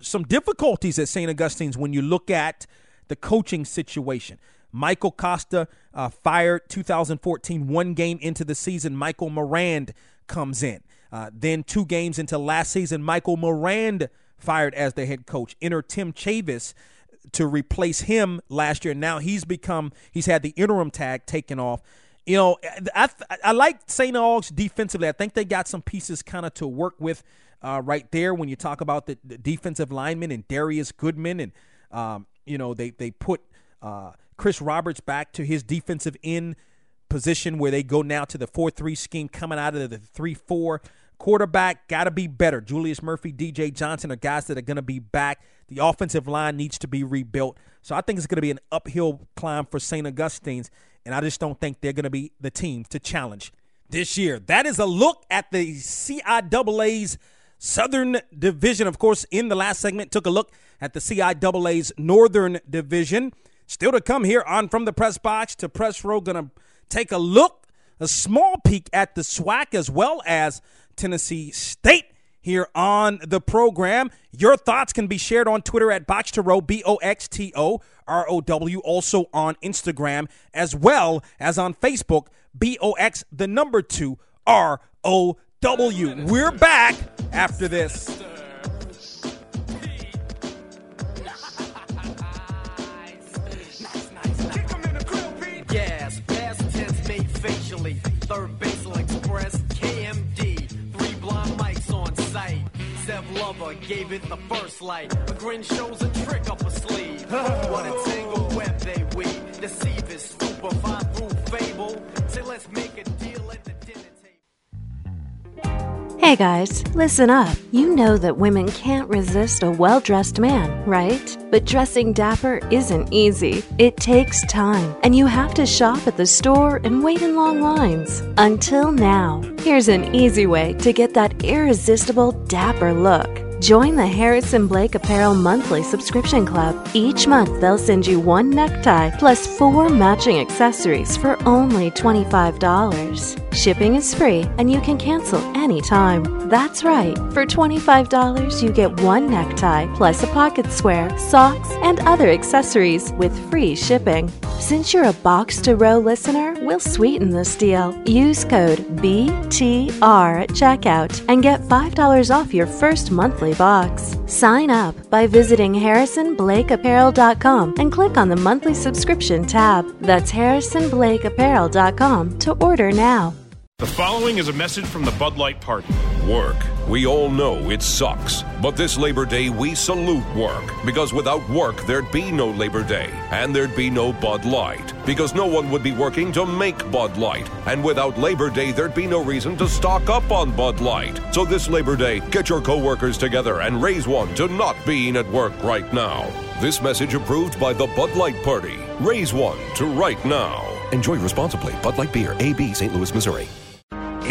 some difficulties at St. Augustine's when you look at the coaching situation. Michael Costa uh, fired 2014, one game into the season. Michael Morand comes in. Uh, then two games into last season, Michael Morand fired as the head coach. Enter Tim Chavis to replace him last year. Now he's become he's had the interim tag taken off. You know, I I like St. Aug's defensively. I think they got some pieces kind of to work with uh, right there when you talk about the, the, defensive lineman and Darius Goodman and um, you know they they put uh, Chris Roberts back to his defensive end position where they go now to the 4-3 scheme coming out of the 3-4 quarterback got to be better. Julius Murphy, DJ Johnson are guys that are going to be back. The offensive line needs to be rebuilt. So I think it's going to be an uphill climb for St. Augustine's, and I just don't think they're going to be the team to challenge this year. That is a look at the CIAA's Southern Division. Of course, in the last segment, took a look at the CIAA's Northern Division. Still to come here on From the Press Box to Press Row. Going to take a look, a small peek at the SWAC as well as Tennessee State here on the program. Your thoughts can be shared on Twitter at Box to Row, B O X T O R O W, also on Instagram, as well as on Facebook, B O X, the number two, R O W. We're back after this. Facially. Third express, KMD. Three mics on site. Lover gave it the first light. A grin shows a trick up a sleeve. what a web they weave. Deceive is stupefy through fable. Say let's make a Hey guys, listen up. You know that women can't resist a well dressed man, right? But dressing dapper isn't easy. It takes time, and you have to shop at the store and wait in long lines. Until now, here's an easy way to get that irresistible dapper look. Join the Harrison Blake Apparel monthly subscription club. Each month, they'll send you one necktie plus four matching accessories for only $25. Shipping is free and you can cancel anytime. That's right, for $25, you get one necktie plus a pocket square, socks, and other accessories with free shipping. Since you're a Box to Row listener, we'll sweeten this deal. Use code BTR at checkout and get $5 off your first monthly box. Sign up by visiting harrisonblakeapparel.com and click on the monthly subscription tab. That's harrisonblakeapparel.com to order now. The following is a message from the Bud Light Party. Work. We all know it sucks. But this Labor Day, we salute work. Because without work, there'd be no Labor Day. And there'd be no Bud Light. Because no one would be working to make Bud Light. And without Labor Day, there'd be no reason to stock up on Bud Light. So this Labor Day, get your coworkers together and raise one to not being at work right now. This message approved by the Bud Light Party. Raise one to right now. Enjoy responsibly. Bud Light Beer, AB, St. Louis, Missouri.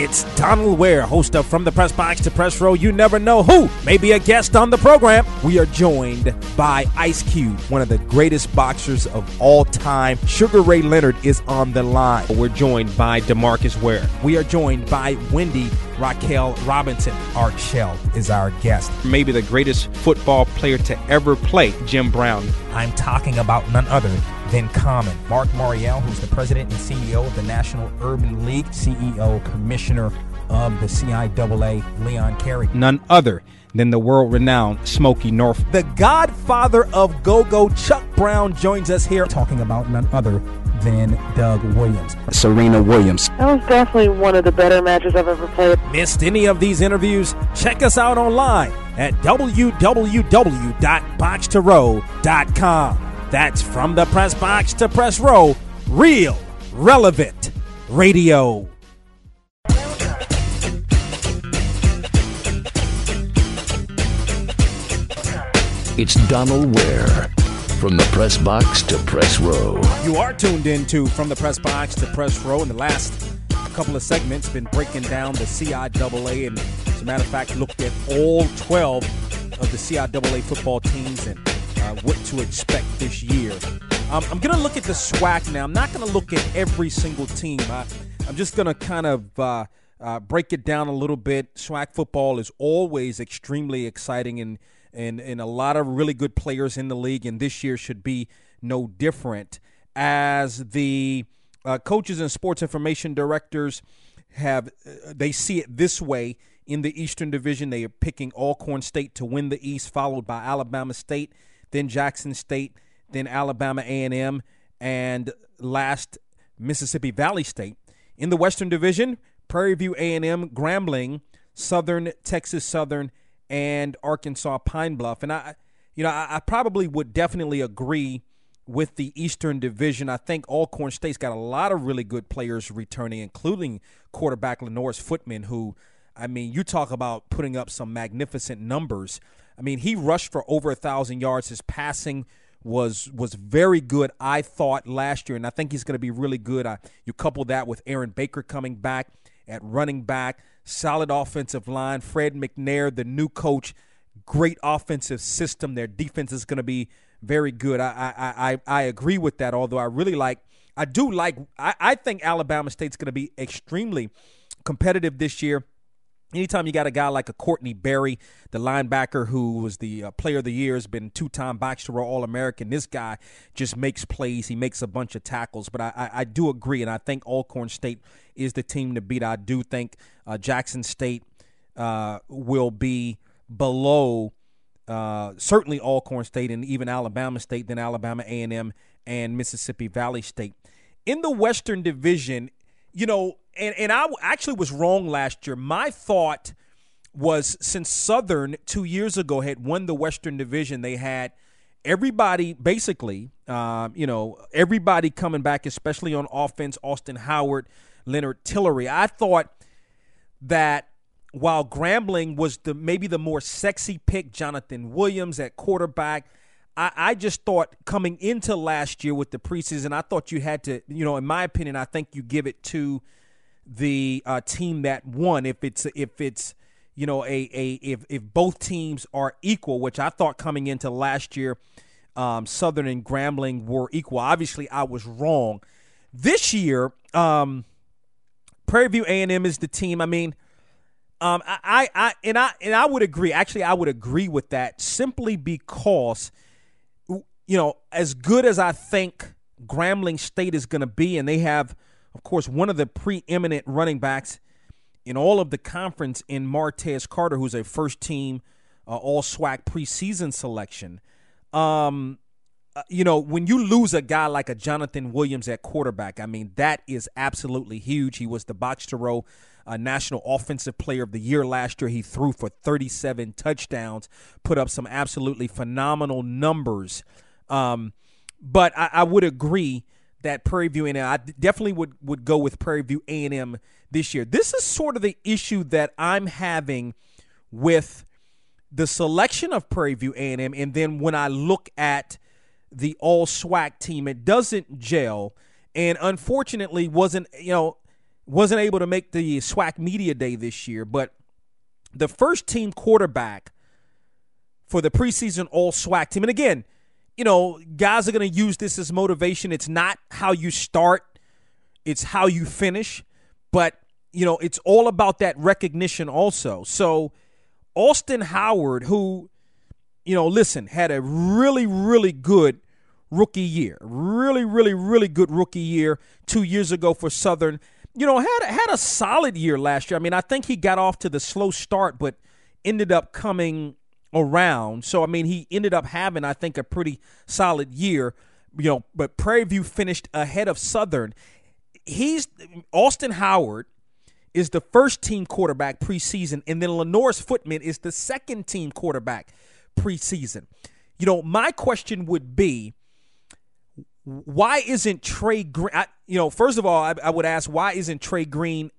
It's Donald Ware, host of From the Press Box to Press Row. You never know who may be a guest on the program. We are joined by Ice Cube, one of the greatest boxers of all time. Sugar Ray Leonard is on the line. We're joined by Demarcus Ware. We are joined by Wendy Raquel Robinson. Art Shell is our guest. Maybe the greatest football player to ever play, Jim Brown. I'm talking about none other than Common. Marc Morial, who's the president and CEO of the National Urban League, CEO, commissioner of the CIAA, Leon Kerry. None other than the world renowned Smokey North. The godfather of go go, Chuck Brown, joins us here talking about none other than Doug Williams. Serena Williams. That was definitely one of the better matches I've ever played. Missed any of these interviews? Check us out online at www.boxtorow.com. That's from the press box to press row. Real, relevant radio. It's Donald Ware. From the press box to press row. You are tuned into From the Press Box to Press Row. In the last couple of segments, been breaking down the CIAA, and as a matter of fact, looked at all 12 of the CIAA football teams what to expect this year. Um, I'm going to look at the SWAC now. I'm not going to look at every single team. I, am just going to kind of uh, uh, break it down a little bit. SWAC football is always extremely exciting and, and, and a lot of really good players in the league, and this year should be no different. As the uh, coaches and sports information directors have, uh, they see it this way in the Eastern Division. They are picking Alcorn State to win the East, followed by Alabama State – then Jackson State, then Alabama A&M, and last Mississippi Valley State. In the Western Division, Prairie View A&M, Grambling, Southern Texas Southern, and Arkansas Pine Bluff. And I, you know, I, I probably would definitely agree with the Eastern Division. I think Alcorn State's got a lot of really good players returning, including quarterback Lenorris Footman, who, I mean, you talk about putting up some magnificent numbers. I mean, he rushed for over a thousand yards. His passing was was very good, I thought last year, and I think he's going to be really good. I, you couple that with Aaron Baker coming back at running back, solid offensive line. Fred McNair, the new coach, great offensive system. Their defense is going to be very good. I I, I I agree with that. Although I really like, I do like. I, I think Alabama State's going to be extremely competitive this year. Anytime you got a guy like a Courtney Berry, the linebacker who was the uh, player of the year, has been two-time Box to All-American. This guy just makes plays. He makes a bunch of tackles. But I, I, I do agree, and I think Alcorn State is the team to beat. I do think uh, Jackson State uh, will be below uh, certainly Alcorn State and even Alabama State, then Alabama A&M and Mississippi Valley State. In the Western Division, you know, and, and I actually was wrong last year. My thought was since Southern two years ago had won the Western Division, they had everybody basically, um, you know, everybody coming back, especially on offense. Austin Howard, Lenard Tillery. I thought that while Grambling was the maybe the more sexy pick, Jonathan Williams at quarterback. I, I just thought coming into last year with the preseason, I thought you had to, you know, in my opinion, I think you give it to the uh, team that won. If it's if it's you know a a if if both teams are equal, which I thought coming into last year, um, Southern and Grambling were equal. Obviously, I was wrong. This year, um, Prairie View A and M is the team. I mean. Um, I, I, I, and I, and I would agree. Actually, I would agree with that simply because, you know, as good as I think Grambling State is going to be, and they have, of course, one of the preeminent running backs in all of the conference in Martez Carter, who's a first team uh, All SWAC preseason selection. Um, uh, you know, when you lose a guy like a Jonathan Williams at quarterback, I mean, that is absolutely huge. He was the Box to Row uh, National Offensive Player of the Year last year. He threw for 37 touchdowns, put up some absolutely phenomenal numbers. Um, but I, I, would agree that Prairie View A&M, I definitely would, would go with Prairie View A&M this year. This is sort of the issue that I'm having with the selection of Prairie View A&M, and then when I look at the All SWAC team, it doesn't gel, and unfortunately wasn't you know wasn't able to make the SWAC Media Day this year, but the first team quarterback for the preseason All SWAC team. And again, you know, guys are going to use this as motivation. It's not how you start, it's how you finish. But, you know, it's all about that recognition also. So, Austin Howard, who, you know, listen, had a really, really good rookie year. Really, really, really good rookie year two years ago for Southern you know, had had a solid year last year. I mean, I think he got off to the slow start, but ended up coming around. So I mean, he ended up having, I think, a pretty solid year. You know, but Prairie View finished ahead of Southern. He's Austin Howard is the first team quarterback preseason, and then Lenorris Footman is the second team quarterback preseason. You know, my question would be why isn't Trey Green? You know, first of all, I, I, would ask why isn't Trey Green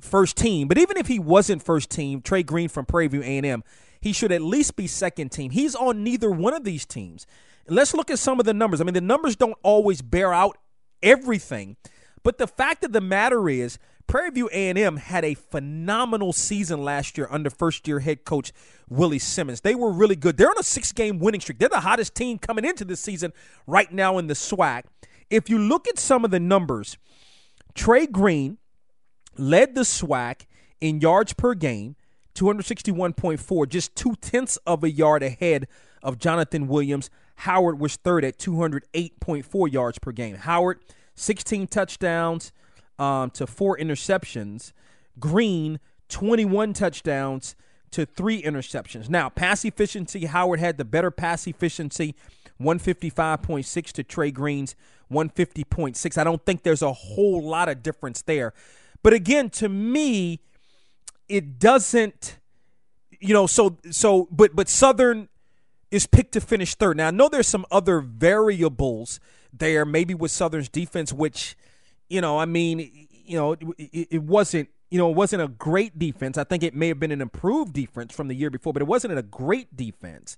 first team? But even if he wasn't first team, Trey Green from Prairie View A&M, he should at least be second team. He's on neither one of these teams. Let's look at some of the numbers. I mean, the numbers don't always bear out everything, but the fact of the matter is Prairie View A&M had a phenomenal season last year under first-year head coach Willie Simmons. They were really good. They're on a six-game winning streak. They're the hottest team coming into this season right now in the SWAC. If you look at some of the numbers, Trey Green led the SWAC in yards per game, 261.4, just two tenths of a yard ahead of Jonathan Williams. Howard was third at 208.4 yards per game. Howard, 16 touchdowns, um, to four interceptions. Green, 21 touchdowns to three interceptions. Now, pass efficiency, Howard had the better pass efficiency, 155.6 to Trey Green's 150.6. I don't think there's a whole lot of difference there. But again, to me, it doesn't, you know, so so but but Southern is picked to finish third. Now I know there's some other variables there, maybe with Southern's defense, which you know, I mean, you know, it, it wasn't you know, it wasn't a great defense. I think it may have been an improved defense from the year before, but it wasn't a great defense.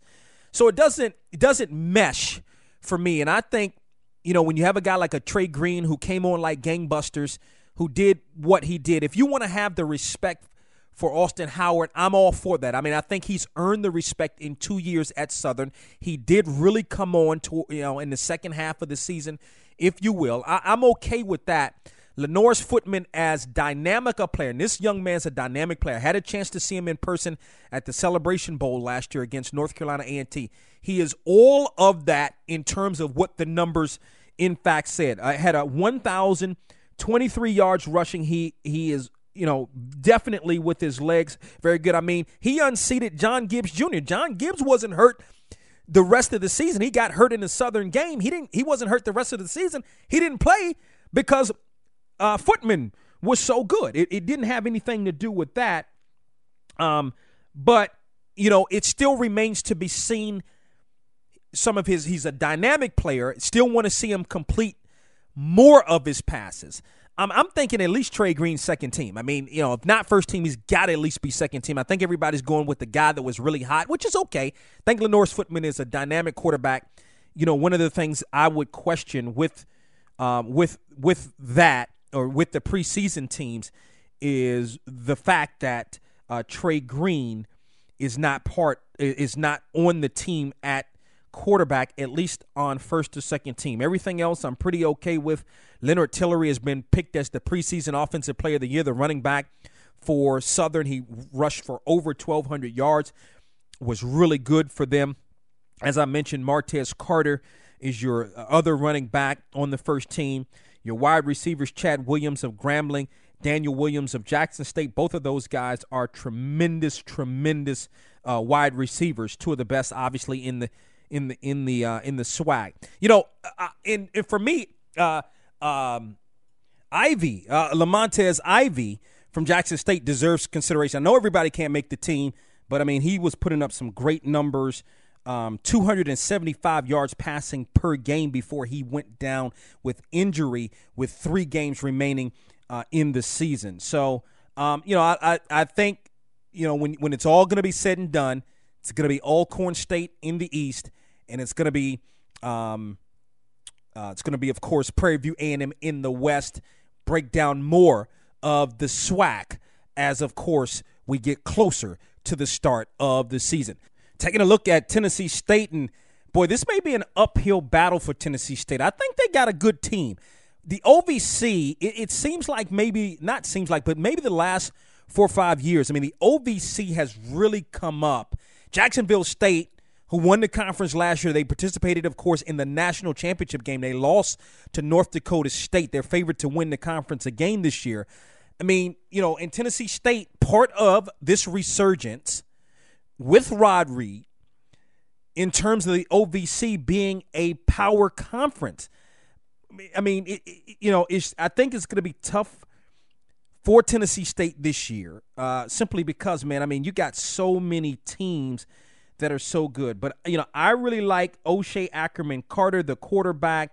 So it doesn't it doesn't mesh for me. And I think, you know, when you have a guy like a Trey Green who came on like gangbusters, who did what he did, if you want to have the respect for Austin Howard, I'm all for that. I mean, I think he's earned the respect in two years at Southern. He did really come on to you know in the second half of the season if you will. I, am okay with that. Lenorris Footman as dynamic a player, and this young man's a dynamic player. I had a chance to see him in person at the Celebration Bowl last year against North Carolina A&T. He is all of that in terms of what the numbers in fact said. I had a 1,023 yards rushing. He he is you know, definitely with his legs very good. I mean, he unseated John Gibbs Jr. John Gibbs wasn't hurt the rest of the season. He got hurt in the Southern game. He didn't. He wasn't hurt the rest of the season. He didn't play because uh, Footman was so good. It, it didn't have anything to do with that. Um, but you know, it still remains to be seen. Some of his. He's a dynamic player. Still want to see him complete more of his passes. I'm, I'm thinking at least Trey Green second team. I mean, you know, if not first team, he's got to at least be second team. I think everybody's going with the guy that was really hot, which is okay. I think Lenorris Footman is a dynamic quarterback. You know, one of the things I would question with um, with with that or with the preseason teams is the fact that uh, Trey Green is not part is not on the team at quarterback, at least on first or second team. Everything else I'm pretty okay with. Lenard Tillery has been picked as the preseason offensive player of the year, the running back for Southern. He rushed for over 1,200 yards, was really good for them. As I mentioned, Martez Carter is your other running back on the first team. Your wide receivers, Chad Williams of Grambling, Daniel Williams of Jackson State. Both of those guys are tremendous, tremendous uh, wide receivers. Two of the best, obviously, in the in the in the uh, in the SWAC. You know, uh, in, in for me, uh, um, Ivy uh, Lamontez Ivy from Jackson State deserves consideration. I know everybody can't make the team, but I mean he was putting up some great numbers. Um, 275 yards passing per game before he went down with injury with three games remaining uh, in the season. So, um, you know, I, I, I, think, you know, when, when it's all going to be said and done, it's going to be Alcorn State in the East, and it's going to be, um, uh, it's going to be, of course, Prairie View A&M in the West. Break down more of the SWAC as, of course, we get closer to the start of the season. Taking a look at Tennessee State, and boy, this may be an uphill battle for Tennessee State. I think they got a good team. The OVC, it, it seems like maybe, not seems like, but maybe the last four or five years, I mean, the OVC has really come up. Jacksonville State, who won the conference last year, they participated, of course, in the national championship game. They lost to North Dakota State. They're favored to win the conference again this year. I mean, you know, in Tennessee State, part of this resurgence – with Rod Reed in terms of the OVC being a power conference. I mean, it, it, you know, I think it's going to be tough for Tennessee State this year, uh, simply because, man, I mean, you got so many teams that are so good. But you know, I really like O'Shea Ackerman Carter, the quarterback.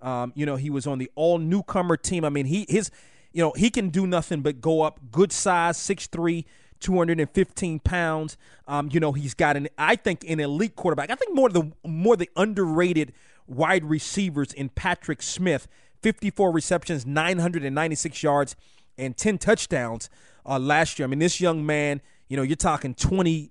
Um, you know, he was on the all newcomer team. I mean, he his, you know, he can do nothing but go up. Good size, six three. 215 pounds. Um, you know, he's got an I think an elite quarterback. I think more the more the underrated wide receivers in Patrick Smith, 54 receptions, 996 yards, and 10 touchdowns uh, last year. I mean, this young man, you know, you're talking 20,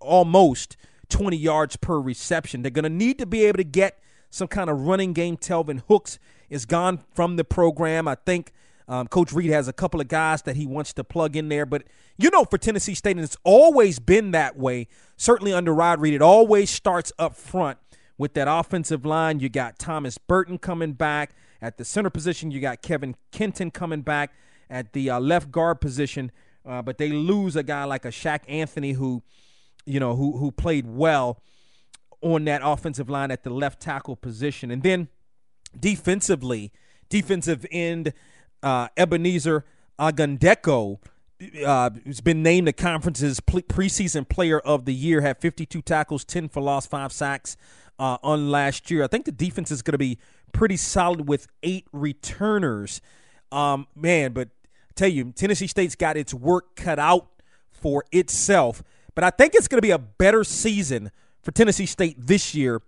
almost 20 yards per reception. They're going to need to be able to get some kind of running game. Telvin Hooks is gone from the program. I think um, Coach Reed has a couple of guys that he wants to plug in there, but you know, for Tennessee State, and it's always been that way. Certainly under Rod Reed, it always starts up front with that offensive line. You got Thomas Burton coming back at the center position. You got Kevin Kenton coming back at the uh, left guard position, uh, but they lose a guy like a Shaq Anthony who, you know, who who played well on that offensive line at the left tackle position, and then defensively, defensive end uh, Ebenezer Ogundeko, uh, who's been named the conference's preseason player of the year, had 52 tackles, 10 for loss, five sacks uh, on last year. I think the defense is going to be pretty solid with eight returners. Um, man, but tell you, Tennessee State's got its work cut out for itself. But I think it's going to be a better season for Tennessee State this year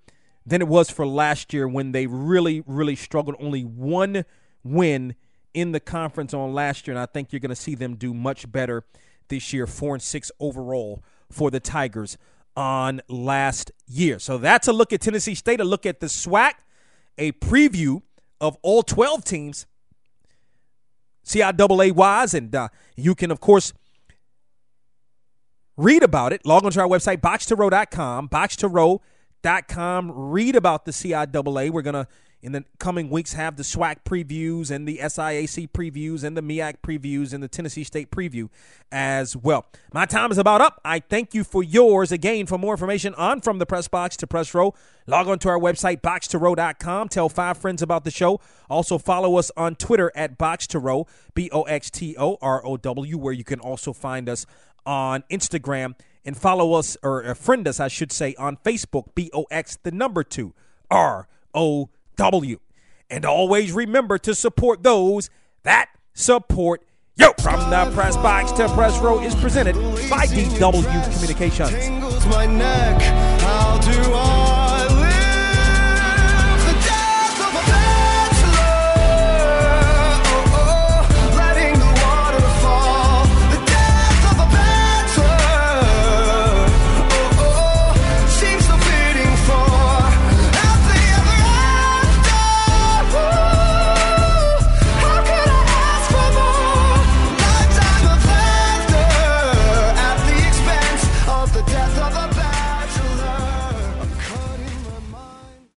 than it was for last year when they really, really struggled. Only one win in the conference on last year, and I think you're going to see them do much better this year, four and six overall for the Tigers on last year. So that's a look at Tennessee State, a look at the SWAC, a preview of all 12 teams, CIAA wise, and uh, you can, of course, read about it. Log on to our website, box2row.com, box2row.com. Read about the CIAA. We're going to in the coming weeks have the SWAC previews and the SIAC previews and the MEAC previews and the Tennessee State preview as well. My time is about up. I thank you for yours. Again, for more information on From the Press Box to Press Row, log on to our website, box2row.com. Tell five friends about the show. Also follow us on Twitter at Box2Row, B O X T O R O W, where you can also find us on Instagram and follow us, or friend us, I should say, on Facebook, B O X, the number two, R O W. And always remember to support those that support. Yo, from the press box to press row is presented by DW Communications.